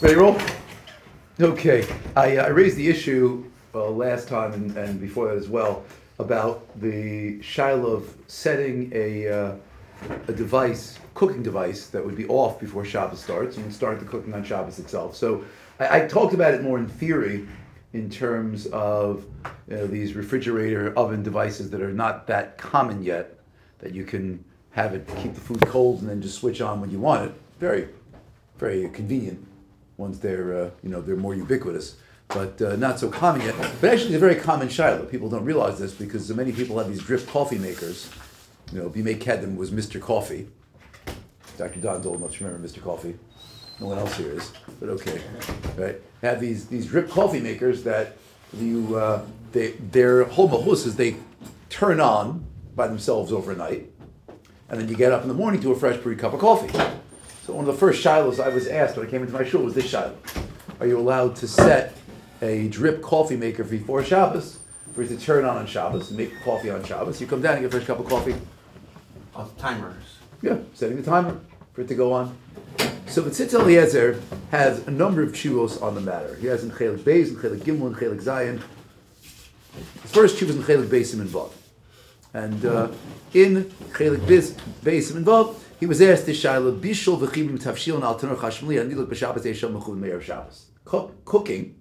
Ready roll? Okay, I, uh, I raised the issue uh, last time and, and before that as well about the shiloh of setting a, uh, a device, cooking device that would be off before Shabbos starts and start the cooking on Shabbos itself. So I, I talked about it more in theory in terms of you know, these refrigerator oven devices that are not that common yet, that you can have it keep the food cold and then just switch on when you want it. Very, very convenient once they're uh, you know they're more ubiquitous, but uh, not so common yet. But actually, it's a very common shiloh. People don't realize this because many people have these drip coffee makers. You know, Bimei Kedem was Mr. Coffee. Dr. Don's old enough remember Mr. Coffee. No one else here is, but okay, right? Have these these drip coffee makers that you uh, they their whole mahus is they turn on by themselves overnight, and then you get up in the morning to a fresh brewed cup of coffee. So one of the first shilohs I was asked when I came into my shul was this shiloh: Are you allowed to set a drip coffee maker before Shabbos for it to turn on on Shabbos and make coffee on Shabbos? You come down and get a fresh cup of coffee. Of timers. Yeah, setting the timer for it to go on. So the Tzitz Eliezer has a number of chuvos on the matter. He has in Chelik Beis, in Chelik Gimel, in Chelik Zayin. His first chuv is in Chelik Beisim and Vav. And uh, in Chelik Beis Vav, he was asked this Shaila, Bishul v'chibim tavshil and al tenor chashmli, and niluk b'Shabbos eishel mechud meir Shabbos. Cook- Cooking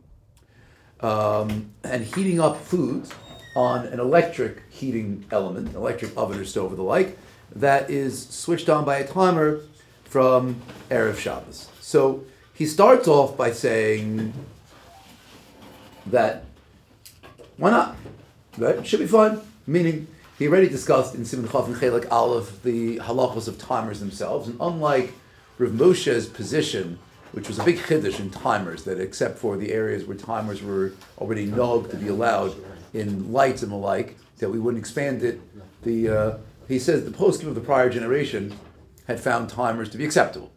um, and heating up foods on an electric heating element, an electric oven or stove or the like, that is switched on by a timer from Erev Shabbos. So he starts off by saying that why not? Right? Should be fine. Meaning, he already discussed in Siman Chaf and Chelik Aleph the halachos of timers themselves, and unlike Rav Moshe's position, which was a big chiddush in timers, that except for the areas where timers were already nog to be allowed in lights and the like, that we wouldn't expand it. The uh, he says the poskim of the prior generation had found timers to be acceptable,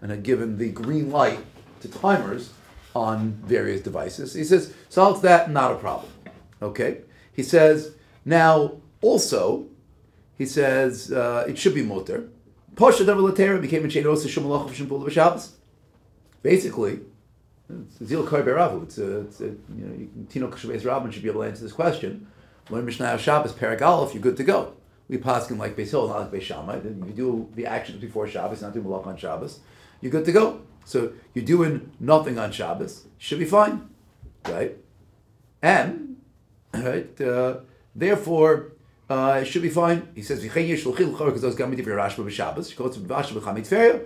and had given the green light to timers on various devices. He says, solves that, not a problem. Okay? He says, now also, he says, uh, it should be mutter. Posha Davar Latera became a chain also Shumalach of Shimpul Shabbos. Basically, it's a Zil. It's a, it's a, you know, Tino Kashavez Rabban should be able to answer this question. Learn Mishnah Shabbos, Perak Aleph, you're good to go. We pass him like Beis Hillel, not like Beis Shammai. You do the actions before Shabbos, not do Malach on Shabbos. You're good to go. So you're doing nothing on Shabbos. Should be fine, right? And right, uh, therefore, uh, it should be fine. He says, "V'chein yesh l'chil l'chor because gamit of Rashba b'Shabbos." She calls it b'Vasha b'Chamit Feria.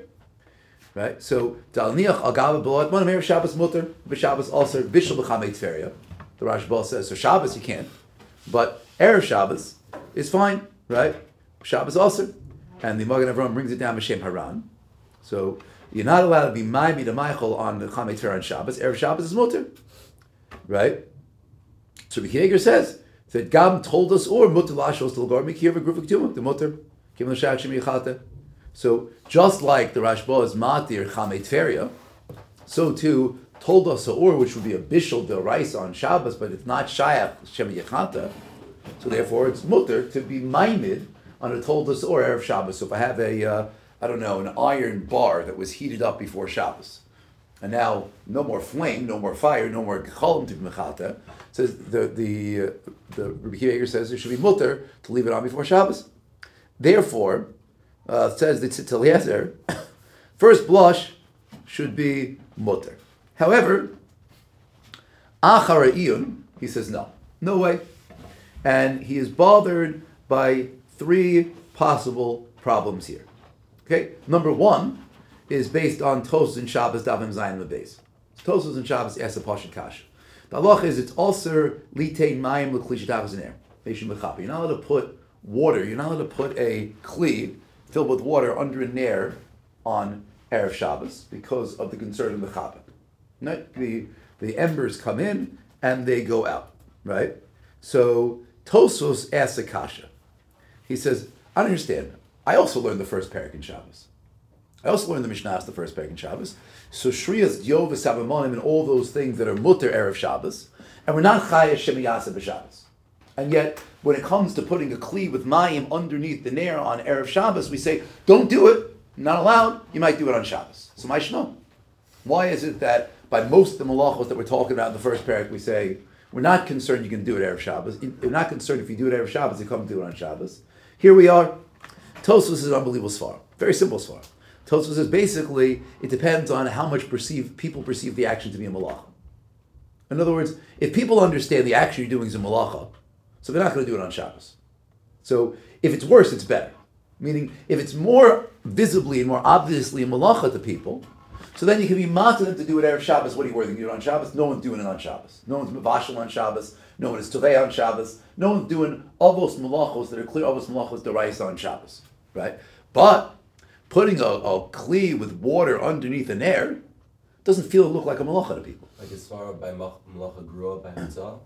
Right. So dalniach agava b'loat one of Shabbos mutter b'Shabbos also bishul b'Chamit Feria. The Rashba says so. Shabbos you can't, but erev Shabbos is fine. Right. Shabbos also, and the Magen Avraham brings it down b'Shem Haran. So you're not allowed to be ma'ami to Michael on the Chametz Feria on Shabbos. Erev Shabbos is mutter. Right. So Yeager says that Gam told us or mutter lashos to l'gar mikir v'gruf v'ktumah the mutter kim l'shach shem yichata. So just like the Rashba is matir chamet feria, so too told us or which would be a bishul del rice on Shabbos, but it's not shayach shem. So therefore, it's mutter to be maimid on a told us or erev Shabbos. So if I have a uh, I don't know an iron bar that was heated up before Shabbos, and now no more flame, no more fire, no more cholim to mechata. Says the the uh, the Rabbi Kiva says it should be mutter to leave it on before Shabbos. Therefore, uh, says the Tzitz Eliezer, first blush should be mutter. However, achara iyun, he says no, no way, and he is bothered by three possible problems here. Okay, number one is based on Tosfos and Shabbos Davim Zayin Lebeis. Tosfos and Shabbos Esa Pashat Kasha. The halach is it's also litein mayim l'klishatavas in air. You're not allowed to put water. You're not allowed to put a kli filled with water under a nair on erev Shabbos because of the concern of the. Right? The the embers come in and they go out. Right. So Tosfos asks a kasha. He says, I understand. I also learned the first parak in Shabbos. I also learned the Mishnah the first parak in Shabbos. So Shriyas Yov Savamonim and all those things that are mutter erev Shabbos, and we're not Chaya Shemiyasa b'Shabbos. And yet, when it comes to putting a kli with mayim underneath the nair on erev Shabbos, we say, don't do it. Not allowed. You might do it on Shabbos. So my shno. Why is it that by most of the malachos that we're talking about in the first parak, we say we're not concerned you can do it Erev Shabbos. We're not concerned if you do it Erev Shabbos, you come do it on Shabbos. Here we are. Tosfos is an unbelievable svar. Very simple svar. Tosfos says basically it depends on how much perceive people perceive the action to be a malacha. In other words, if people understand the action you're doing is a malacha, so they're not going to do it on Shabbos. So if it's worse, it's better. Meaning, if it's more visibly and more obviously a malacha to people, so then you can be mad them to do it Erev Shabbos. What are you worried? You do it on Shabbos? No one's doing it on Shabbos. No one's mavashal on Shabbos. No one is tovei on Shabbos. No one's doing avos malachos that are clear avos malachos deraisa on Shabbos. Right? But putting a, a kli with water underneath an air doesn't feel look like a malacha to people. Like as far by malacha grua by himself.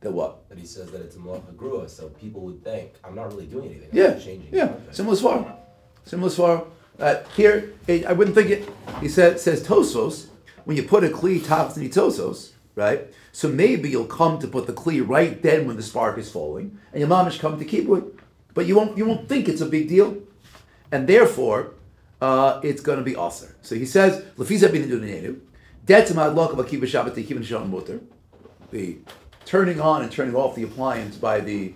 That what? That he says that it's a malacha grua, so people would think I'm not really doing anything. I'm Yeah, changing. yeah. content." Similar svar. Similar. Uh, here, it, I wouldn't think it. He said says Tosfos when you put a kli taps in Tosfos, right? So maybe you'll come to put the kli right then when the spark is falling, and your mamish come to keep it, but you won't you won't think it's a big deal, and therefore uh, it's going to be aser. So he says lefiza bin dunenu. That's mad lok of akiva shabbat tekivin shalom mutter. The turning on and turning off the appliance by the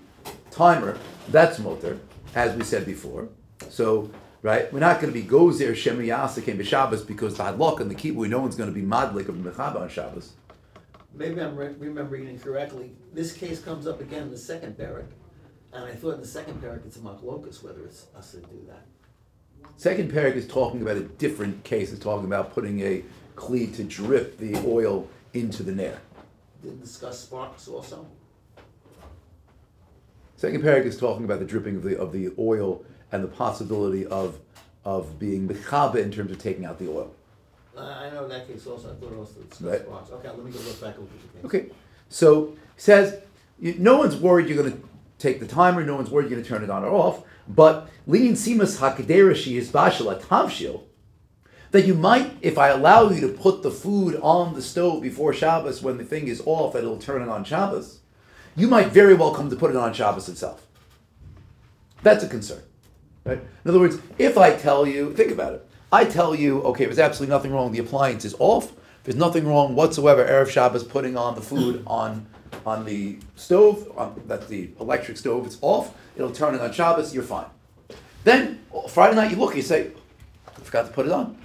timer, that's mutter, as we said before. So, right, we're not going to be gozer shem yasa came Shabbos because the hadlok and the kibui, no one's going to be madlik of mechaba on Shabbos. Maybe I'm re- remembering incorrectly. This case comes up again in the second parak, and I thought in the second parak it's a machlokus whether it's us to do that. Second parak is talking about a different case. It's talking about putting a kli to drip the oil into the nair. Didn't discuss sparks also. Second parak is talking about the dripping of the of the oil and the possibility of of being mechaba in terms of taking out the oil. I I know that case also. I thought also discussed Right. sparks. Okay, let me go look back over the case. Okay, so he says no one's worried you're going to take the timer. No one's worried you're going to turn it on or off. But lean simas hakaderashi is bashal tamshil. That you might, if I allow you to put the food on the stove before Shabbos when the thing is off, that it'll turn it on Shabbos. You might very well come to put it on Shabbos itself. That's a concern. Right? In other words, if I tell you, think about it. I tell you, okay, there's absolutely nothing wrong. The appliance is off. There's nothing wrong whatsoever. Erev Shabbos putting on the food on on the stove. On, that's the electric stove. It's off. It'll turn it on Shabbos. You're fine. Then Friday night you look. You say, I forgot to put it on.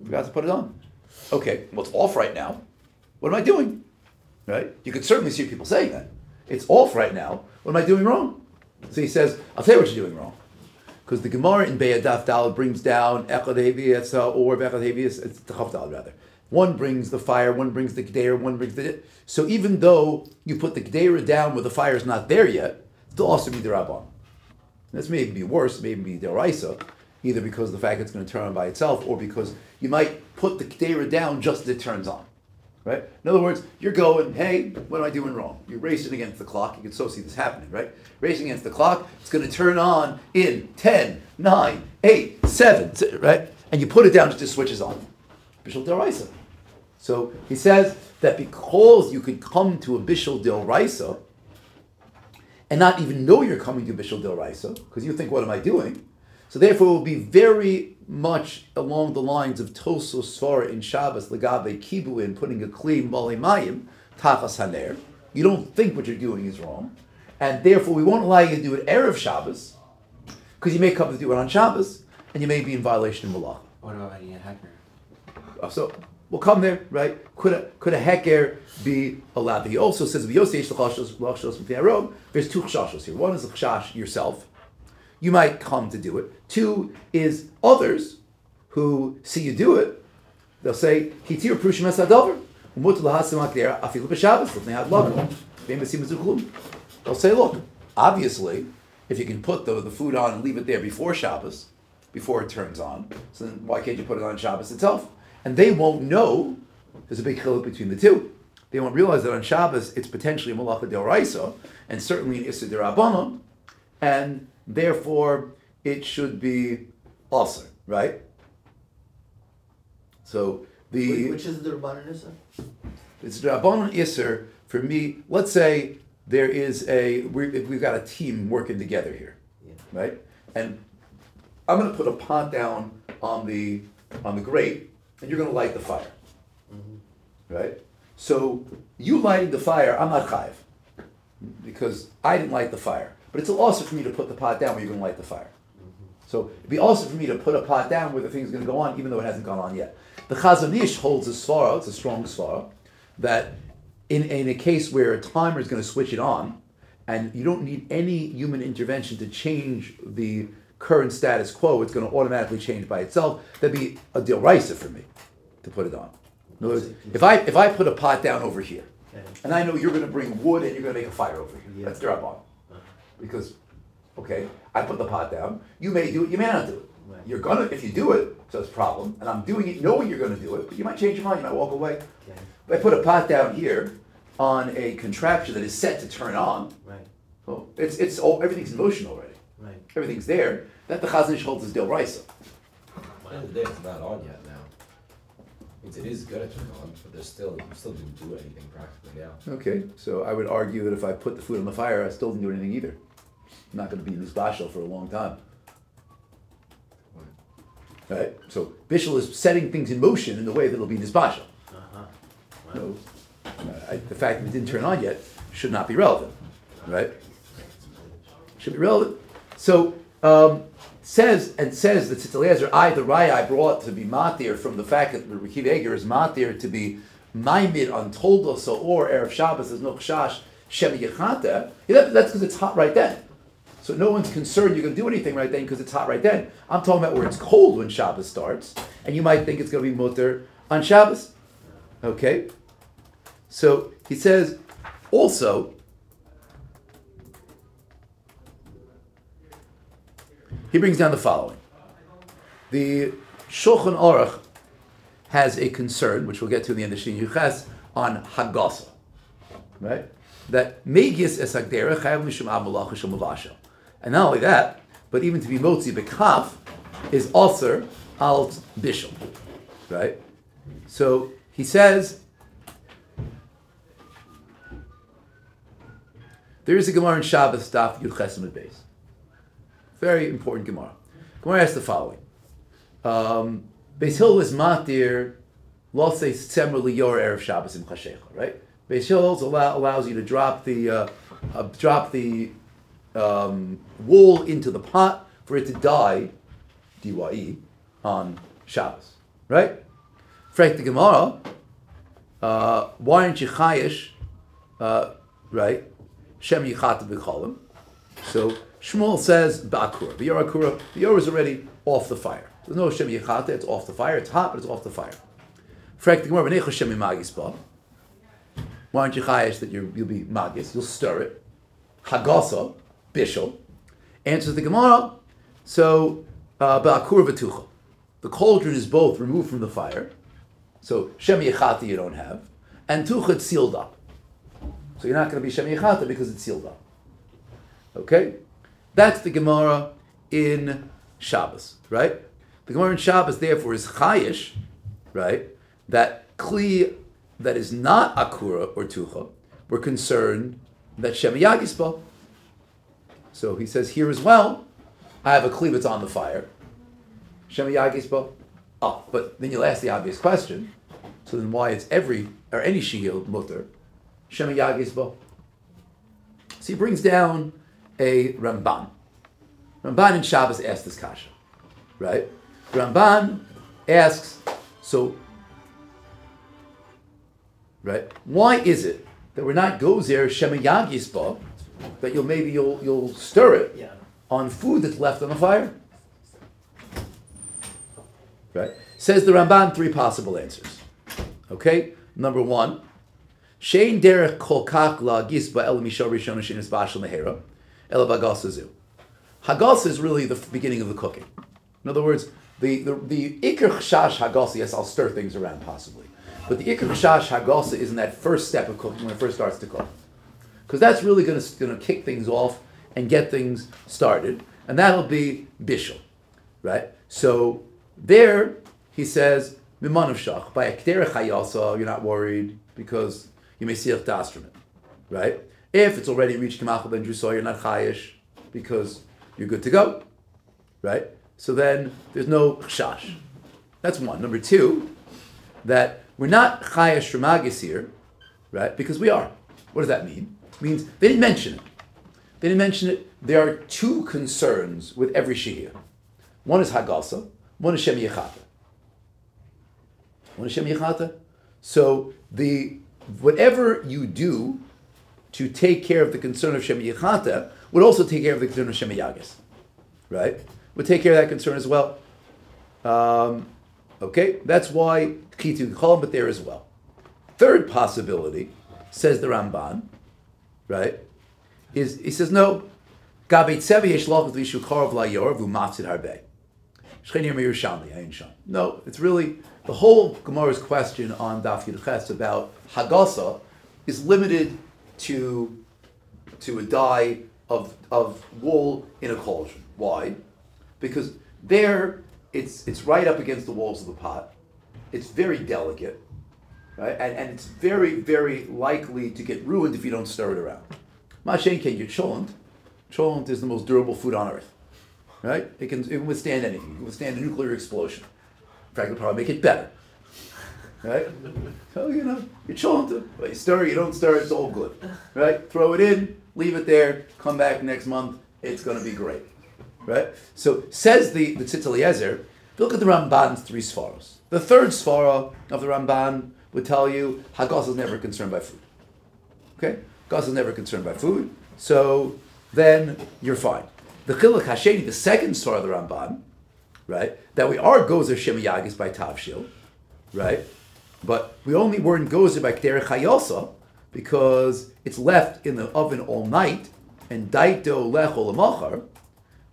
I forgot to put it on. Okay, well it's off right now. What am I doing? Right? You could certainly see people saying that. It's off right now. What am I doing wrong? So he says, I'll tell you what you're doing wrong. Because the Gemara in Beyadaf Dal brings down Echad Hevias uh, or Echad Hevias, it's the Chavdal rather. One brings the fire, one brings the Gdeir, one brings the. So even though you put the Gdeir down where the fire is not there yet, it'll also be the Rabban. This may even be worse, maybe be Deraisa, either because the fact it's going to turn on by itself or because you might put the Gdeir down just as it turns on. Right? In other words, you're going, hey, what am I doing wrong? You're racing against the clock. You can so see this happening, right? Racing against the clock. It's going to turn on in 10, 9, 8, 7, right? And you put it down, it just switches on. Bishul Delraisa. So he says that because you could come to a Bishul Del Raisa and not even know you're coming to Bishul Del Raisa, because you think, what am I doing? So therefore, it will be very much along the lines of Toso Svara in Shabbos, Legabe Kibuin, putting a Kli Mali Mayim, Tachas Haner. You don't think what you're doing is wrong. And therefore, we won't allow you to do it Erev Shabbos, because you may come to do it on Shabbos, and you may be in violation of the law. What about a hacker? Uh, So we'll come there, right? Could a could a heker be allowed? But he also says there's two chashos here. One is the chash yourself. You might come to do it. Two is others who see you do it. They'll say hitir prushim esadover umut lahasim akder afilu b'shabbos l'fnei hadlaga v'im b'sim. They'll say, look, obviously, if you can put the, the food on and leave it there before Shabbos, before it turns on, so then why can't you put it on Shabbos itself? And they won't know. There's a big chiluk between the two. They won't realize that on Shabbos it's potentially a malacha del and certainly an issa derabbanon, and therefore it should be also right. So the Which is the Rabbanan Issa? it's Rabbanon Isser for me. Let's say there is a we we've got a team working together here, Yeah. right? And I'm going to put a pot down on the on the grate, and you're going to light the fire. Mm-hmm. Right? So you lighting the fire, I'm not chayiv because I didn't light the fire. But it's also for me to put the pot down where you're going to light the fire. Mm-hmm. So it'd be also for me to put a pot down where the thing's going to go on, even though it hasn't gone on yet. The Chazon Ish holds a svara, it's a strong svara, that in, in a case where a timer is going to switch it on, and you don't need any human intervention to change the current status quo, it's going to automatically change by itself. That'd be a deal raisa for me to put it on. In other words, if I if I put a pot down over here, and I know you're going to bring wood and you're going to make a fire over here, Yeah. that's drabon, because okay, I put the pot down. You may do it, you may not do it. Right. You're gonna if you do it, so it's a problem, and I'm doing it knowing you're going to do it, but you might change your mind, you might walk away. Okay, If I put a pot down here on a contraption that is set to turn on, right, well, it's it's all everything's in motion already. right. Everything's there. That the Chazon Ish holds is Del Raisa. At the end of the day, it's not on yet now. Means it is gonna turn on, but there's still, you still didn't do anything practically now. Okay, so I would argue that if I put the food on the fire, I still didn't do anything either. Not going to be in this bashel for a long time. Right? So bishul is setting things in motion in the way that it'll be nisbashal. Uh-huh. Uh, I, the fact that it didn't turn on yet should not be relevant, right? Should be relevant. So um, says and says that Tzitz I the raya I brought to be matir from the fact that Rekiv Eger is matir to be maimid on toldos or erev Shabbos is no chash shem yechata. Yeah, that's because it's hot right then. So no one's concerned you're going to do anything right then because it's hot right then. I'm talking about where it's cold when Shabbos starts, and you might think it's going to be mutter on Shabbos. Okay. So he says also. He brings down the following. The Shulchan Aruch has a concern, which we'll get to in the end of Shin on Hagasa, right? That Megis es chayav mishum amalach mavasha. And not only that, but even to be motzi bekaf is also alt bishul, right? So he says there is a Gemara in Shabbos Daf Yud Chesamid Beis. Very important Gemara. Gemara asks the following: um, Beis Hillel is matir Los say Tzemer Liyor Erev Shabbos in Chashecha, right? Beis Hillel's allow, allows you to drop the uh, uh, drop the um, wool into the pot for it to die, dye, on Shabbos, right? Frank the Gemara, uh, why aren't you chayish, uh, right? Shem yichata b'cholim. So Shmuel says ba'akura. The akura. The yor is already off the fire. There's no shem yichata. It's off the fire. It's hot, but it's off the fire. Frank the Gemara, shem. Why aren't you chayish that you you'll be magis? You'll stir it. Hagasa, bishul. Answers the Gemara. So uh, ba'akura v'tucha. The cauldron is both removed from the fire. So Shem Yechata you don't have, and Tucha it's sealed up. So you're not going to be Shem Yechata because it's sealed up. Okay, that's the Gemara in Shabbos, right? The Gemara in Shabbos therefore is Chayish, right? That kli that is not Akura or Tucha, we're concerned that Shem Yagispa. So he says here as well, I have a kli that's on the fire. Shem Yagispa. Oh, but then you'll ask the obvious question. So then why it's every or any shihil mutter? Shem Yagisba. So he brings down a Ramban. Ramban in Shabbos asks this kasha, right? Ramban asks, so, right? Why is it that we're not gozer Shem Yagisba, that you'll maybe you'll you'll stir it Yeah. on food that's left on the fire? Right? Says the Ramban three possible answers. Okay? Number one, Shein derech kol kach la gisba el rishon shenis bashal mehera el bagasazu. Hagasa is really the beginning of the cooking. In other words, the the, the ikr chash hagasa, yes, I'll stir things around possibly. But the ikr chash hagasa is in that first step of cooking when it first starts to cook. Because that's really going to kick things off and get things started, and that'll be bishul, right? So there he says miman of shach by hayasa you're not worried because you may see a dastrument, right? If it's already reached kamachal ben druso you're not chayish because you're good to go, right? So then there's no chash. That's one. Number two, that we're not chaya shramagis here, right? Because we are. What does that mean? Means they didn't mention it. They didn't mention it. There are two concerns with every shihir. One is hagasa, one is shem yechata. One is shem yechata. So the whatever you do to take care of the concern of shem yechata would also take care of the concern of shem yagis, right? Would take care of that concern as well. Um, okay, that's why chitu cholam, but there as well. Third possibility, says the Ramban, right? Is he says no. No, it's really the whole Gemara's question on Daf Yud Ches about Hagasa is limited to to a dye of of wool in a cauldron. Why? Because there it's it's right up against the walls of the pot. It's very delicate, right? And, and it's very, very likely to get ruined if you don't stir it around. Mashen can your cholent. Cholent is the most durable food on earth, right? It can, it can withstand anything. It can withstand a nuclear explosion. In fact, it'll probably make it better, right? So you know, your cholent. You stir, it, you don't stir, it, it's all good, right? Throw it in, leave it there. Come back next month. It's going to be great, right? So says the the Tzitz Eliezer. Look at the Ramban's three svaros. The third svara of the Ramban would tell you Hagos is never concerned by food. Okay, Hagos is never concerned by food, so then you're fine. The Chiluk Hasheni, the second svara of the Ramban, right, that we are gozer Shem by Tavshil, right, but we only weren't gozer by Kderech Hayosa because it's left in the oven all night and daito lechol amachar.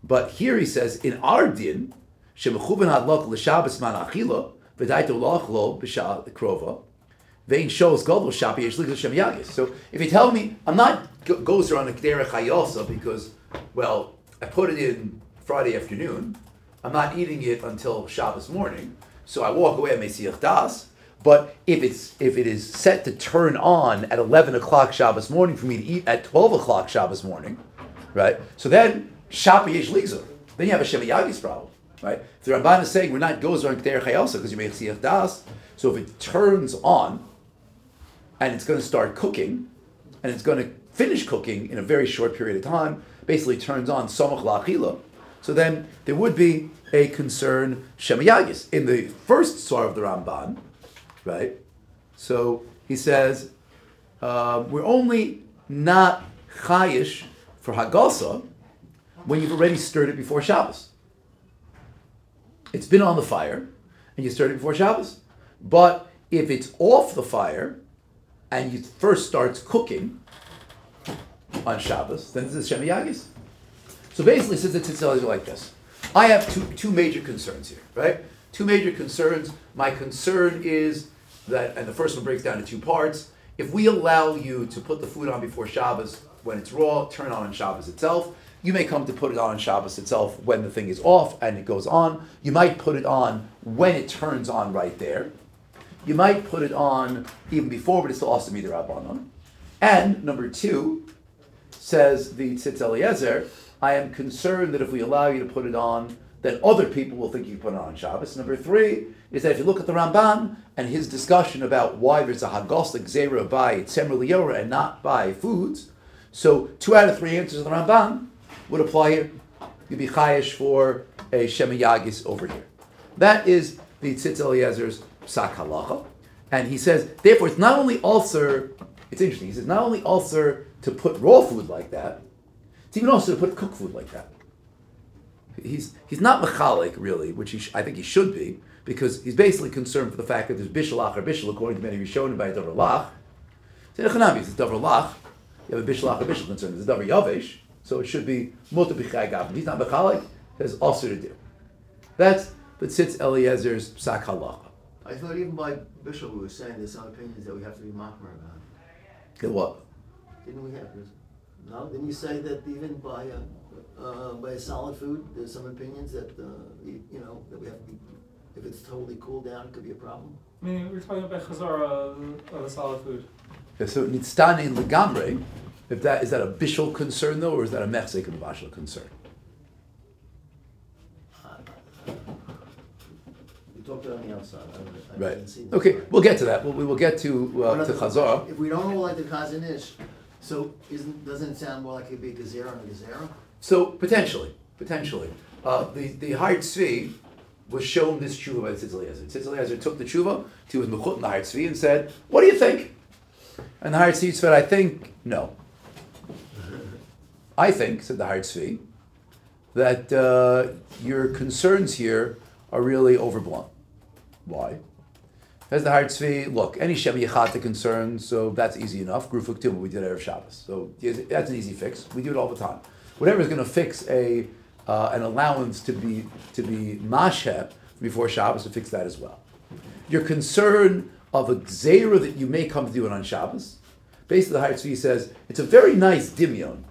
But here he says in our din, shemechuben hadlok l'shabbos man achila v'daito lachlo b'shah krova. Vein shows gadol shapi yesh likas shem yagis. So if you tell me I'm not go- gozer on a kderech hayosa because well I put it in Friday afternoon, I'm not eating it until Shabbos morning, so I walk away at Mesiach Das. But if it's if it is set to turn on at eleven o'clock Shabbos morning for me to eat at twelve o'clock Shabbos morning, right? So then Shapi Yesh Lizer. Then you have a Shemiyagis problem, right? The Ramban is saying we're not goes on K'der Chayelsa because you make Siach Das. So if it turns on and it's going to start cooking and it's going to finish cooking in a very short period of time, basically turns on Somach La'achila, so then there would be a concern Shemayagis. In the first Sar of the Ramban, right? So he says, uh, we're only not chayish for Hagasa when you've already stirred it before Shabbos. It's been on the fire, and you stirred it before Shabbos. But if it's off the fire, and it first starts cooking on Shabbos, then it's Shem Yagis. So basically, says the Tzitzil is like this. I have two, two major concerns here, right? Two major concerns. My concern is that, and the first one breaks down into two parts. If we allow you to put the food on before Shabbos when it's raw, turn on on Shabbos itself, you may come to put it on on Shabbos itself when the thing is off and it goes on. You might put it on when it turns on right there. You might put it on even before, but it's still also either Rabbanon. And number two, says the Tzitz Eliezer, I am concerned that if we allow you to put it on, then other people will think you put it on Shabbos. Number three is that if you look at the Ramban and his discussion about why there's a Hagos Zera by Tzemer Liora and not by foods, so two out of three answers of the Ramban would apply here. You'd be chayish for a Shemayagis over here. That is the Tzitz Eliezer's Psak Halacha. And he says, therefore, it's not only ulcer, it's interesting, he says, not only ulcer to put raw food like that, it's even also to put cooked food like that. He's, he's not mechalik, really, which he sh- I think he should be, because he's basically concerned for the fact that there's bishalach or bishal, according to many Rishonim, by a davar lach. It's it's davar lach. You have a bishalach or bishal concern. There's a davar yavesh, so it should be mutar b'chai gavim. He's not mechalik, there's also to do. That's but tzitz Eliezer's psak halacha. I thought even by Bishop we were saying there's some opinions that we have to be makmer about. Get what? Didn't we have this? No, didn't you say that even by, uh, uh, by a solid food, there's some opinions that, uh, you, you know, that we have to be, if it's totally cooled down, it could be a problem? I mean, we're talking about Chazara of the solid food. Yeah, so nitztani in legamre, if that is that a bishul concern though, or is that a mechzik and bashal concern? On the outside, I I Right. didn't see. Okay, we'll get to that. We'll, we will get to, uh, to other- Chazar. If we don't like the Chazon Ish, so isn't, doesn't it sound more like it'd be a Gezerah and a Gezerah? So potentially, potentially, uh, the the Har Tzvi was shown this tshuva by Tzitz Eliezer. Tzitz Eliezer took the tshuva to his mechut in the Har Tzvi and said, "What do you think?" And the Har Tzvi said, "I think no. I think," said the Har Tzvi, "that uh, your concerns here are really overblown. Why?" As the Har Tzvi, look, any Shem Yechata concern, so that's easy enough. Grufuk Tumah, we did Erev Shabbos. So that's an easy fix. We do it all the time. Whatever is going to fix a uh, an allowance to be to be masheh before Shabbos, to fix that as well. Your concern of a gzera that you may come to do it on Shabbos, basically the Har Tzvi says it's a very nice dimion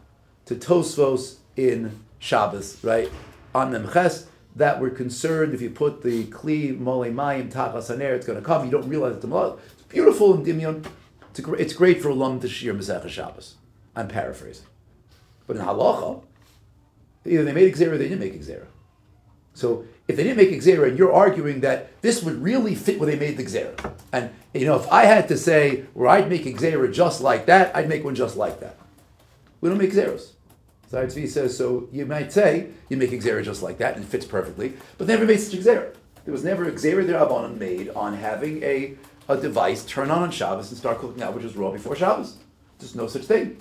to Tosfos in Shabbos, right? On Memches, that we're concerned if you put the Kli Mole Mayim Tachas Haner, it's going to come. You don't realize it's a It's beautiful in Dimion. It's, it's great for a Lum to Shir Masech Shabbos. I'm paraphrasing. But in Halacha, either they made Xera or they didn't make Xera. So if they didn't make Xera and you're arguing that this would really fit where they made the Xera. And, you know, if I had to say where I'd make Xera just like that, I'd make one just like that. We don't make Xeros. So says, so you might say you make Xera just like that and it fits perfectly, but never made such Xera. There was never Xera Derabanan made on having a, a device turn on on Shabbos and start cooking out which is raw before Shabbos. There's no such thing.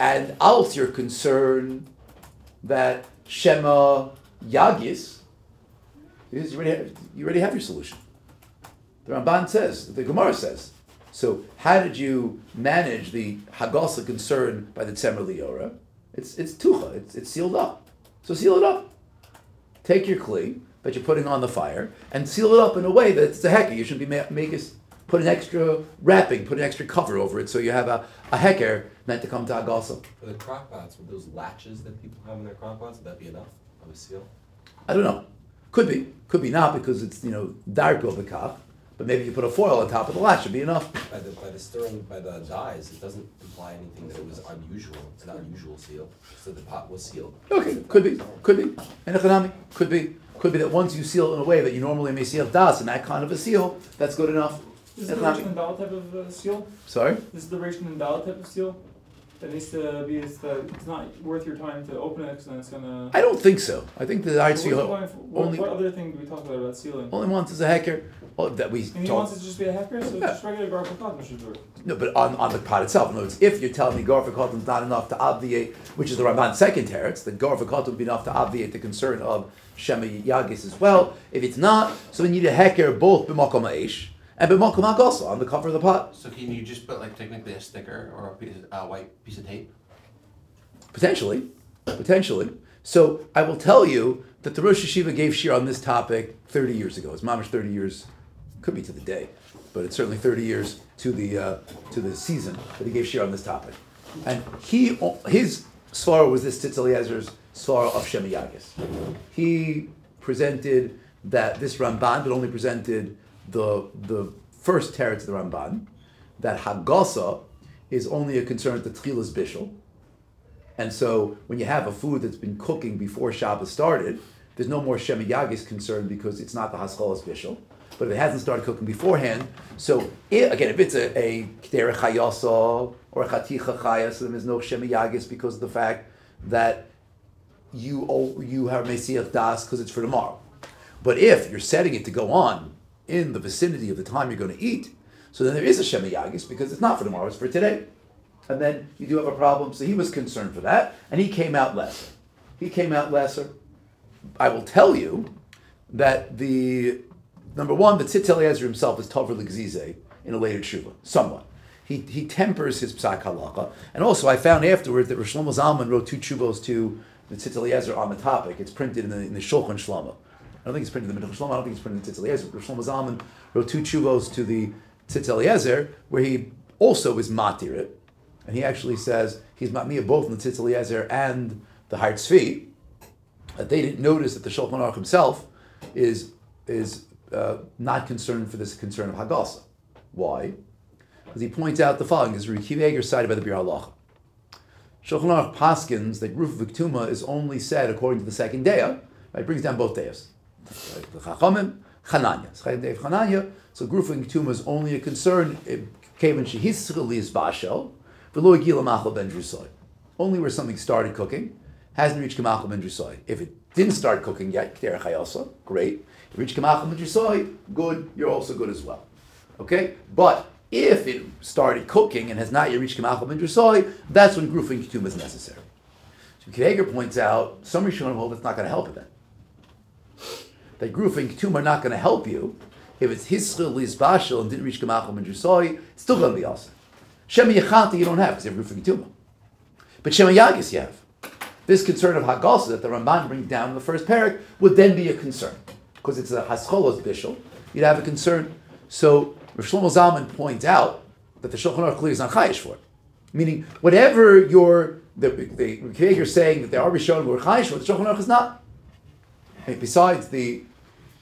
And else your concern that Shema Yagis, is you already, have, you already have your solution. The Ramban says, the Gemara says. So how did you manage the Hagasa concern by the Tzemer Liora? It's it's tucha, it's, it's sealed up. So seal it up. Take your kli that you're putting on the fire and seal it up in a way that it's a hecker. You shouldn't be ma- make us put an extra wrapping, put an extra cover over it so you have a, a hecker meant to come to Hagasa. For the crock pots, with those latches that people have in their crock pots, would that be enough of a seal? I don't know. Could be. Could be not because it's, you know, dark over kach. But maybe you put a foil on top of the latch should be enough. By the by the stirring by the dyes, it doesn't imply anything that it was unusual. It's an unusual seal. So the pot was sealed. Okay, could be, could be. And economic, could be. Could be that once you seal it in a way that you normally may seal das and that kind of a seal, that's good enough. Is it the Economic. Rishon and Dal type of uh, seal? Sorry? This is the Rishon and Dal type of seal? That needs to be, it's, the, it's not worth your time to open it because then it's gonna. I don't think so. I think the So I'd seal what, only- what other thing do we talk about about sealing? only once is a hacker. Oh, that we And he talk. wants it to just be a hacker, so Yeah. just regular garlic cotton should it. No, but on, on the pot itself. In other words, if you're telling me Garfa Cotton is not enough to obviate, which is the Ramban's second teretz, that Garfa Cotton would be enough to obviate the concern of Shema Yagis as well. If it's not, so we need a hecker both b'makom ha'esh and b'makom also on the cover of the pot. So can you just put like technically a sticker or a piece of, uh, white piece of tape? Potentially, potentially. So I will tell you that the Rosh Hayeshiva gave shir on this topic 30 years ago. It's mamish 30 years, could be to the day, but it's certainly 30 years to the uh, to the season that he gave shir on this topic. And he his svara was this Tzitz Eliezer's svara of Shem Yagis. He presented that this Ramban, but only presented the the first teretz the Ramban, that Hagasa is only a concern at the Tchilas Bishul. And so when you have a food that's been cooking before Shabbos started, there's no more Shema Yagis concern because it's not the Haschalas Bishul. But if it hasn't started cooking beforehand, so i again, if it's a, a Kdera Chayasa or a Chaticha Chayas, then there's no Shema Yagis because of the fact that you owe, you have Mesiach Das because it's for tomorrow. But if you're setting it to go on in the vicinity of the time you're going to eat, so then there is a Shema Yagis because it's not for tomorrow, it's for today and then you do have a problem. So he was concerned for that, and he came out lesser. He came out lesser. I will tell you that the number one, the Tzitz Eliezer himself is Tover Legzize in a later tshuva, somewhat. He, he tempers his psak halacha, and also I found afterwards that Rosh Shlomo Zalman wrote two tshuvos to the Tzitz Eliezer on the topic. It's printed in the, in the Shulchan Shlomo. I don't think it's printed in the Minchas Shlomo. I don't think it's printed in Tzitz Eliezer. Rosh Shlomo Zalman wrote two chuvos to the Tzitz Eliezer, where he also is matir it, and he actually says he's matmiyah both in the Tzitz Eliezer and the Har Tzvi, that they didn't notice that the Shulchan Aruch himself is is uh, not concerned for this concern of Hagasa. Why? Because he points out the following: is Eger cited by the Biur Halacha. Shulchan Aruch paskins that Ruf Viktuma is only said according to the second daya. Right, brings down both dayas. The Chachamim, Chananya. Chananya. So grufing ketuma is only a concern Kevin shehisreli is bashel, v'lo gila machal ben drusoy. Only where something started cooking hasn't reached kamachal ben drusoy. If it didn't start cooking yet, k'derech hayasa, great. If it reached kamachal ben drusoy, good. You're also good as well. Okay, but if it started cooking and has not yet reached kamachal ben drusoy, that's when grufing ketuma is necessary. So Kideger points out some Rishonim hold that's not going to help you then. That grufing ketuma are not going to help you if it's hischil bashel and didn't reach kamachal ben drusoy. It's still going to be awesome. Shema Yechata you don't have because you have grufing ketuma. But Shema Yagis you have. This concern of Hagasa that the Ramban brings down in the first parak would then be a concern. Because it's a Hascholos Bishul, you'd have a concern. So Rav Shlomo Zalman points out that the Shulchan Aruch clearly is not chayish for it. Meaning, whatever your the, the, you're saying that there are Rishonim who are chayish for, the Shulchan Aruch is not. And besides, the,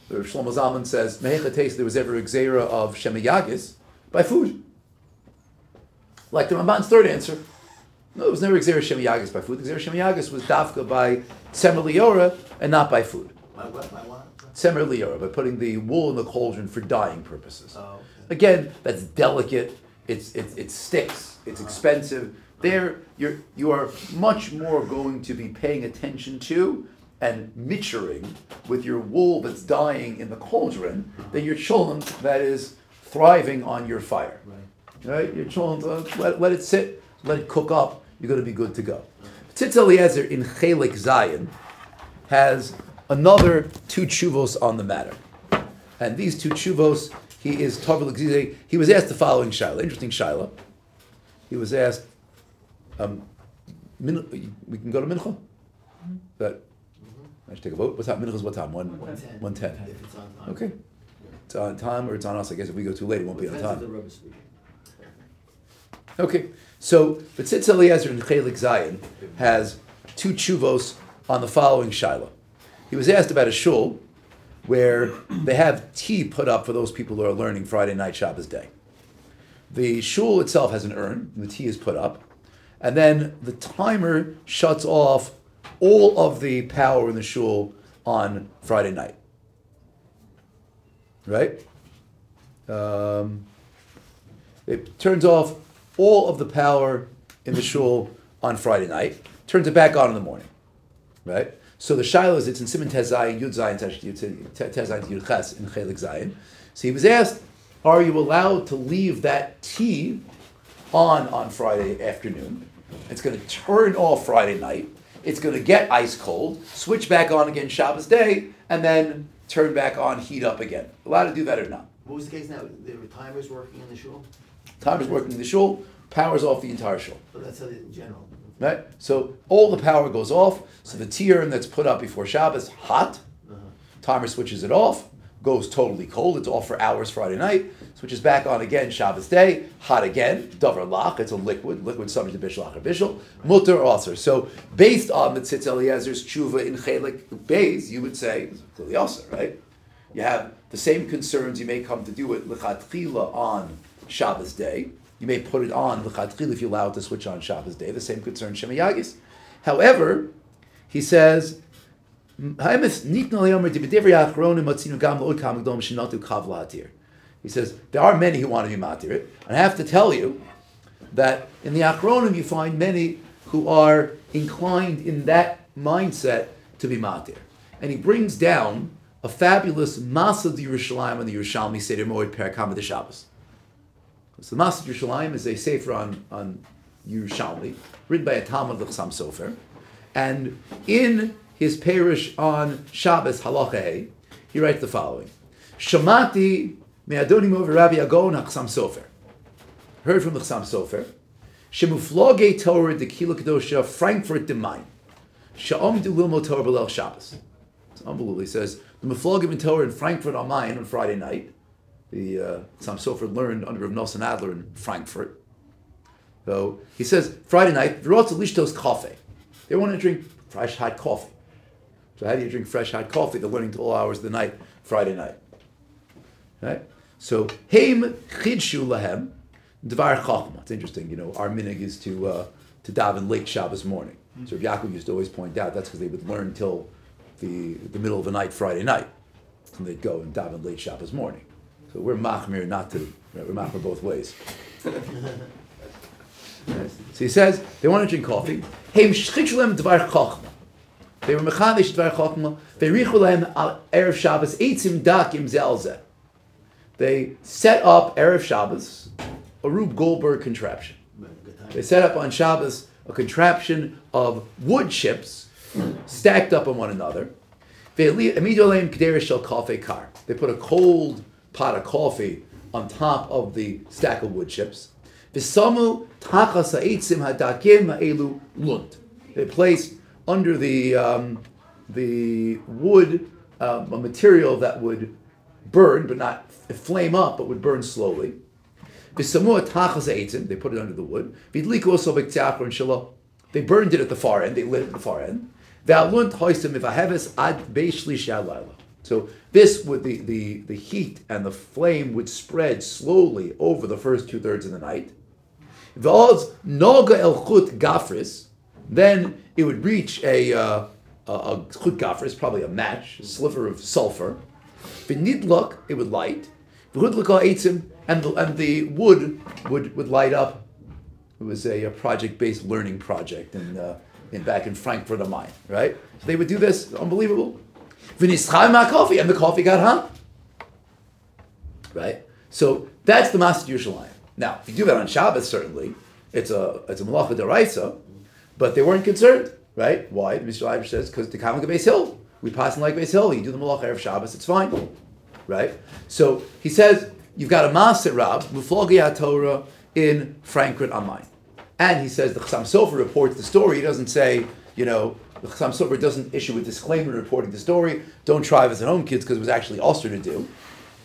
the Shlomo Zalman says, Mehecha taste there was ever a Xera of Shema Yagis by food. Like the Ramban's third answer. No, it was never Xer Shem Yagas by food. Xer Shem Yagas was dafka by Tzemer Liora and not by food. My what, my what? Tzemer Liora, by putting the wool in the cauldron for dyeing purposes. Oh, okay. Again, that's delicate. It's, it's, it sticks. It's expensive. There, you're, you are much more going to be paying attention to and mitchering with your wool that's dying in the cauldron than your cholent that is thriving on your fire. Right. Right? Your cholent, uh, let, let it sit, let it cook up. You're going to be good to go. Tzitz Eliezer in Chelik Zion has another two chuvos on the matter. And these two chuvos, he is Gzize. He was asked the following Shiloh, Interesting Shiloh. He was asked, um, min, we can go to mincha? That, I should take a vote. What time? Mincha is what time? One, One ten. one ten. If it's on time. Okay. It's on time or it's on us. I guess if we go too late, it won't be on time. the rubber speaking. Okay, so but B'tzitz Eliezer in Chelik Zion has two chuvos on the following Shiloh. He was asked about a shul where they have tea put up for those people who are learning Friday night Shabbos day. The shul itself has an urn, and the tea is put up, and then the timer shuts off all of the power in the shul on Friday night. Right? Um, it turns off all of the power in the shul on Friday night, turns it back on in the morning, right? So the shiloh is it's in Siman Tezayin Yud Zayin Tezayin Yud Ches in Chelik Zayin. So he was asked, "Are you allowed to leave that tea on on Friday afternoon? It's going to turn off Friday night. It's going to get ice cold, switch back on again Shabbos day, and then turn back on, heat up again. Allowed to do that or not? What was the case now? There were timers working in the shul? Timer's working in the shul, powers off the entire shul. But that's how they- in general. Right? So all the power goes off. So the urn that's put up before Shabbos, hot. Uh-huh. Timer switches it off, goes totally cold. It's off for hours Friday night. Switches back on again Shabbos day, hot again. Davar lach, it's a liquid, liquid subject to bishul or bishul. Mutter also. So based on the Tzitz Eliezer's tshuva in Chelik Beis, you would say clearly also, right? You have the same concerns you may come to do with lechatchila on Shabbos day. You may put it on lechatchila if you allow it to switch on Shabbos day. The same concern Shema Yagis. However, he says. He says there are many who want to be matir and I have to tell you that in the Achronim you find many who are inclined in that mindset to be matir. And he brings down a fabulous Masa de Yerushalayim on the Yerushalmi Seder Moed Perakam de Shabbos. So the Masa de Yerushalayim is a sefer on, on Yerushalmi, written by a Talmud L'chsam Sofer. And in his parish on Shabbos Halacha he writes the following. Shamati me'adoni mover Rabbi Agon HaChsam Sofer. Heard from the Chasam Sofer. Shemufloge Torah de Kila Kedosha Frankfurt de Main. Sha'om du Lilmo Torah B'Lel Shabbos. It's unbelievable. He says, the Muflogim in Torah in Frankfurt on Main on Friday night. The uh, Chasam Sofer learned under Rav Nosson Adler in Frankfurt. So he says, Friday night, Lishtos Coffee. They want to drink fresh hot coffee. So how do you drink fresh hot coffee? They're learning till all hours of the night, Friday night. Right? So Haim Chidshu Lahem Dvar Chachma. It's interesting, you know, our minig is to uh, to daven late Shabbos morning. So Rav Yaakov used to always point out that's because they would learn till the the middle of the night Friday night. and they'd go and daven late Shabbos morning. So we're machmir not to, right, we're machmir both ways. So he says they want to drink coffee. Hey, mshchichlem dvar chachma. They were mechadish dvar chachma. They richulem al erev Shabbos eitzim dakim zelzeh. They set up erev Shabbos a Rube Goldberg contraption. They set up on Shabbos a contraption of wood chips stacked up on one another. They put a cold pot of coffee on top of the stack of wood chips. They placed under the um, the wood um, a material that would burn, but not flame up, but would burn slowly. They put it under the wood. They burned it at the far end. They lit it at the far end. So this would the, the, the heat and the flame would spread slowly over the first two thirds of the night. El gafris, then it would reach a uh, a, a chut gafris, probably a match, a sliver of sulfur. V'nidlok, it would light. V'hudlok eitzim, and the and the wood would would light up. It was a, a project-based learning project in, uh, in back in Frankfurt am Main, right? So they would do this, unbelievable. V'nischai ma coffee, and the coffee got hot, right? So that's the Master Yerushalayim. Now, if you do that on Shabbos, certainly it's a it's a malacha deraisa, but they weren't concerned, right? Why? Mr. Leiber says because the Kamak Beis Hillel, we pass in like Beis Hillel. You do the malacha erev Shabbos, it's fine, right? So he says you've got a Maser Rab Muflogi Torah in Frankfurt am Main, and he says the Chasam Sofer reports the story. He doesn't say you know. The Chasam Sofer doesn't issue a disclaimer reporting the story. Don't try this at home, kids, because it was actually Ulster to do.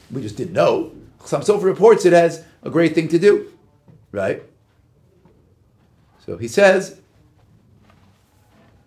We just didn't know. Chasam Sofer reports it as a great thing to do, right? So he says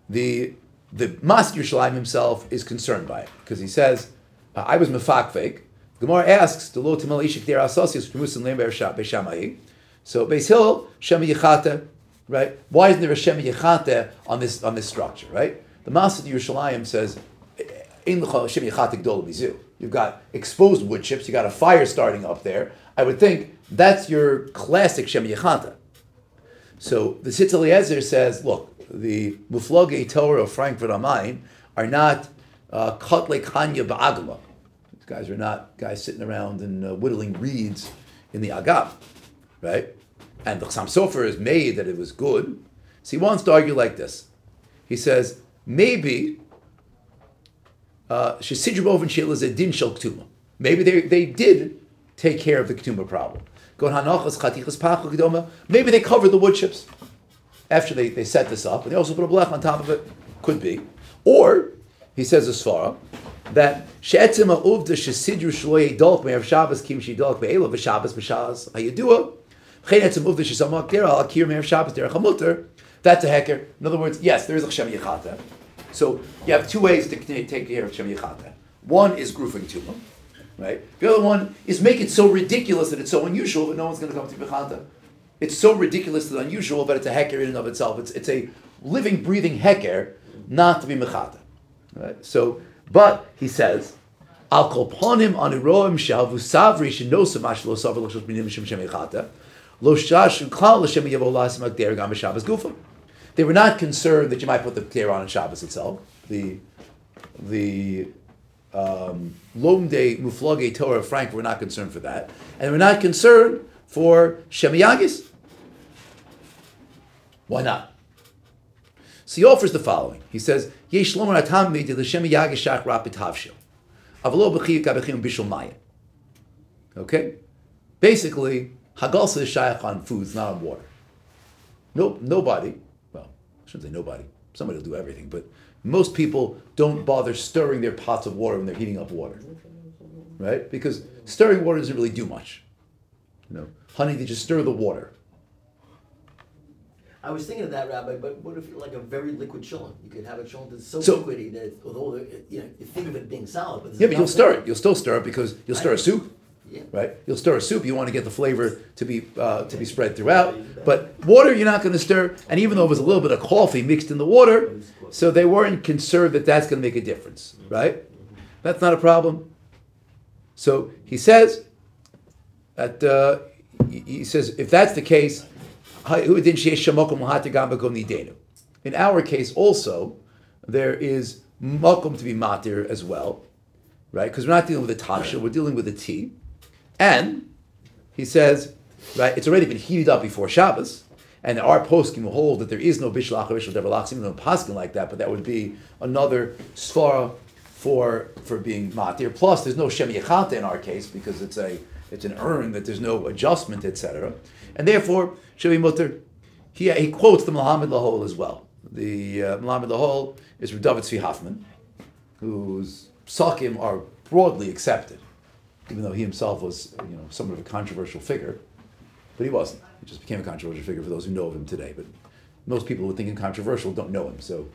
the the Master Yerushalayim himself is concerned by it because he says, "I was mefakvek." The Gemara asks, "The lo timel ishik der asosius musin lember beishamai." So Beis Hillel Shem Yechate, right? Why isn't there a Shem Yechate on this on this structure, right? The Master Yerushalayim says, eh, "In the Shem Yechate gdol bizu." You've got exposed wood chips. You got a fire starting up there. I would think that's your classic Shem Yechata. So the Tzitz Eliezer says, look, the Mufloge Torah of Frankfurt am Main are not uh, Kotle Kanya Ba'agala. These guys are not guys sitting around and uh, whittling reeds in the Agam, right? And the Chasam Sofer is made that it was good. So he wants to argue like this. He says, maybe uh, Shesidrubov and Shil is a din shel ktuma. Maybe they, they did take care of the Ktuma problem. Maybe they covered the wood chips after they, they set this up, and they also put a blech on top of it. Could be. Or, he says as far that she'etzim ha'uvda shesidru shloye dolk me'ev Shabbos kim she dolk be'elo v'Shabbos b'Shabbos hayedua v'chein etzim uvda shesamak dera al akir me'ev Shabbos dera chamuter that's a hecker. In other words, yes, there is a Shem Yechata. So you have two ways to take care of Shem Yechata. One is grooving tumah, right? The other one is make it so ridiculous that it's so unusual that no one's going to come to Bechata. It's so ridiculous and unusual, but it's a hecker in and of itself. It's, it's a living, breathing hecker, not to be Mechata. Right? So, but he says, Al kolponim aniroim shalvu savri shenosa mashlo savri lo shos minim shem shem yechata lo shash klal l'shem yavo lasim agder gam Shabbos gufa. They were not concerned that you might put the kter on Shabbos itself. The the um, Lomde Muflage Torah Frank were not concerned for that, and we're not concerned for Shemiyagis. Why not? So he offers the following. He says, Yesh atam mi de shach rapid havshil. Avalo maya. Okay? Basically, Hagalsa is shaykh on foods, not on water. No, nobody, well, I shouldn't say nobody, somebody will do everything, but most people don't bother stirring their pots of water when they're heating up water. Right? Because stirring water doesn't really do much. You know, honey, they just stir the water. I was thinking of that, Rabbi, but what if like a very liquid chillin? You could have a chillin that's so, So- liquidy that it's, although you know you think of it being solid, but Yeah, but you'll stir it. You'll still stir it because you'll stir a soup, Yeah. right? You'll stir a soup. You want to get the flavor to be uh, to be spread throughout. But water, you're not going to stir. And even though it was a little bit of coffee mixed in the water, so they weren't concerned that that's going to make a difference, right? That's not a problem. So he says that uh, he, says if that's the case, in our case also there is makom to be matir as well, right? Because we're not dealing with a tasha, we're dealing with a tea, and he says, right? It's already been heated up before Shabbos. And our poskim will hold that there is no bishlach or bishlach even though poskim like that, but that would be another svara for for being matir. Plus, there's no shem yechata in our case because it's a it's an urn that there's no adjustment, etc. And therefore, Shavi Mutter, he, he quotes the Melamed Lehoil as well. The uh, Melamed Lehoil is from David Tzvi Hoffman, whose psakim are broadly accepted, even though he himself was you know somewhat of a controversial figure, but he wasn't. He just became a controversial figure for those who know of him today. But most people who think him controversial don't know him, so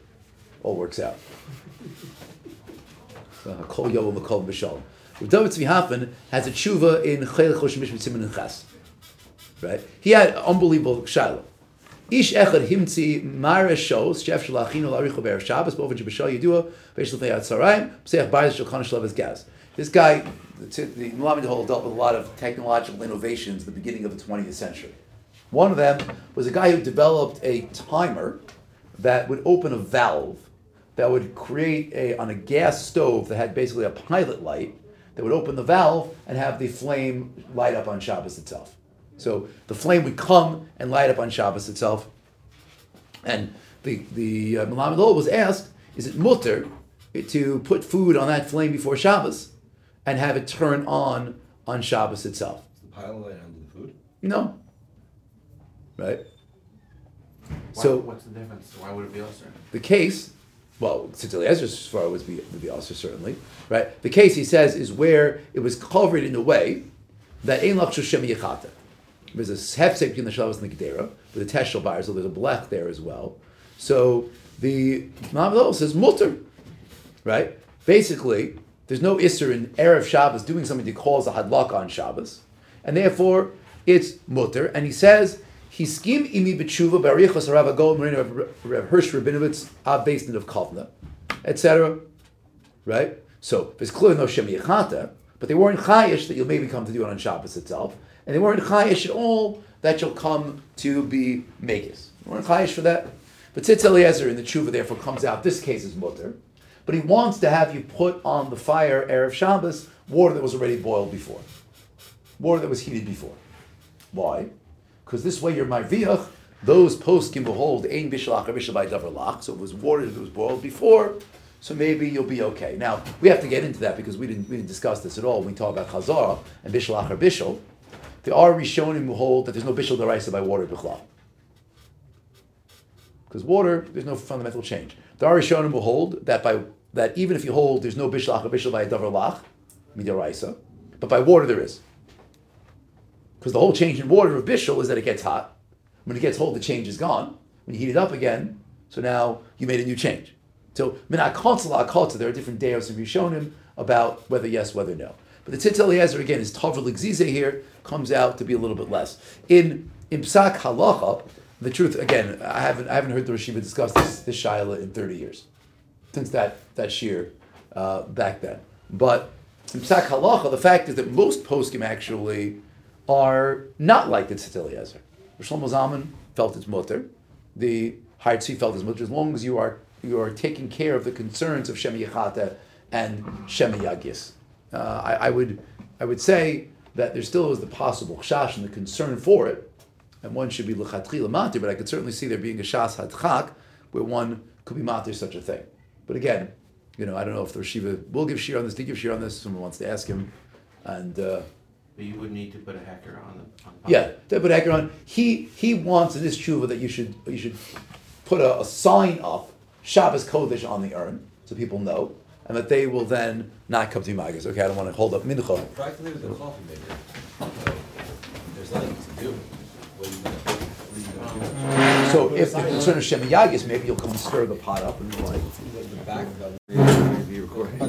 all works out. David Tzvi Hoffman has a tshuva in Chayil Choshim Mishmit Siman and Ches. Right? He had unbelievable shiloh. Ish echad himtzi mara shos shef shalachinu larichu be'er Shabbos b'oven shebishal yidua v'esh l'fnei atzarayim b'seich bayis shel chana shlev gaz. This guy, the, the Melamed Lehoil dealt with a lot of technological innovations at the beginning of the 20th century. One of them was a guy who developed a timer that would open a valve that would create a on a gas stove that had basically a pilot light that would open the valve and have the flame light up on Shabbos itself. So the flame would come and light up on Shabbos itself. And the the uh, Melamed was asked, is it mutter to put food on that flame before Shabbos and have it turn on on Shabbos itself? Is the pile light under the food? No. Right? Why- So- what's the difference? Why would it be also? The case, well, Tzitz Eliezer's svara would be would be also certainly right. The case he says is where it was covered in a way that ein lach shem yechata. There's a hefsek between the shalavas and the gedera with a teshel bar, so there's a blech there as well. So the Melamed says mutter, right? Basically, there's no isser in erev Shabbos doing something to cause a hadlaka on Shabbos, and therefore it's mutter. And he says scheme imi b'tshuva barichos Rav Agol Marina Rav Hirsch Rabinovitz a basement of Kovna, etc. Right? So there's clearly no shem yechata, but they weren't chayish that you'll maybe come to do it on Shabbos itself, and they weren't chayish at all that you'll come to be makis. They weren't chayish for that. But Tzitz Eliezer in the tshuva therefore comes out. This case is mutter, but he wants to have you put on the fire erev Shabbos water that was already boiled before, water that was heated before. Why? Because this way you're marviach. Those posts can behold ein bishalach or bishal by davar. So it was water that was boiled before. So maybe you'll be okay. Now we have to get into that because we didn't we didn't discuss this at all when we talk about chazara and bishalach or bishal. There are rishonim who hold that there's no bishal deraisa by water bichlal. Because water, there's no fundamental change. There are rishonim who hold that by that even if you hold there's no bishalach or bishal by a davar lach, midiraisa, but by water there is. Because the whole change in water of bishul is that it gets hot. When it gets cold, the change is gone. When you heat it up again, so now you made a new change. So minat kotzel akotza, there are different deos and rishonim about whether yes, whether no. But the Tzitz Eliezer again is tavel gzize here comes out to be a little bit less. In in psak halacha, the truth again, I haven't I haven't heard the Rosh Hayeshiva discuss this this shaila in thirty years since that that shear uh, back then. But in psak halacha, the fact is that most poskim actually are not like the Tzitz Eliezer. Shlomo Zalman felt it's mutter. The Har Tzvi felt it's mutter as long as you are you are taking care of the concerns of Shem Yechata and Shem Yagis. Uh, I, I would I would say that there still is the possible chash and the concern for it, and one should be lechatchila matir. But I could certainly see there being a shas hadchak where one could be matir such a thing. But again, you know, I don't know if the Rosh Hayeshiva will give shir on this. Did give shir on this? Someone wants to ask him, and. Uh, But you would need to put a hacker on the. On top. yeah, David Ekron, he he wants in this tshuva that you should you should put a, a sign up Shabbos Kodesh on the urn so people know, and that they will then not come to Magas. Okay, I don't want to hold up mincha. Practically with a coffee maker. So, There's nothing to do. What are you gonna, what are you gonna? So if the concern is Shem Yagis, maybe you'll come and stir the pot up and like. The back of the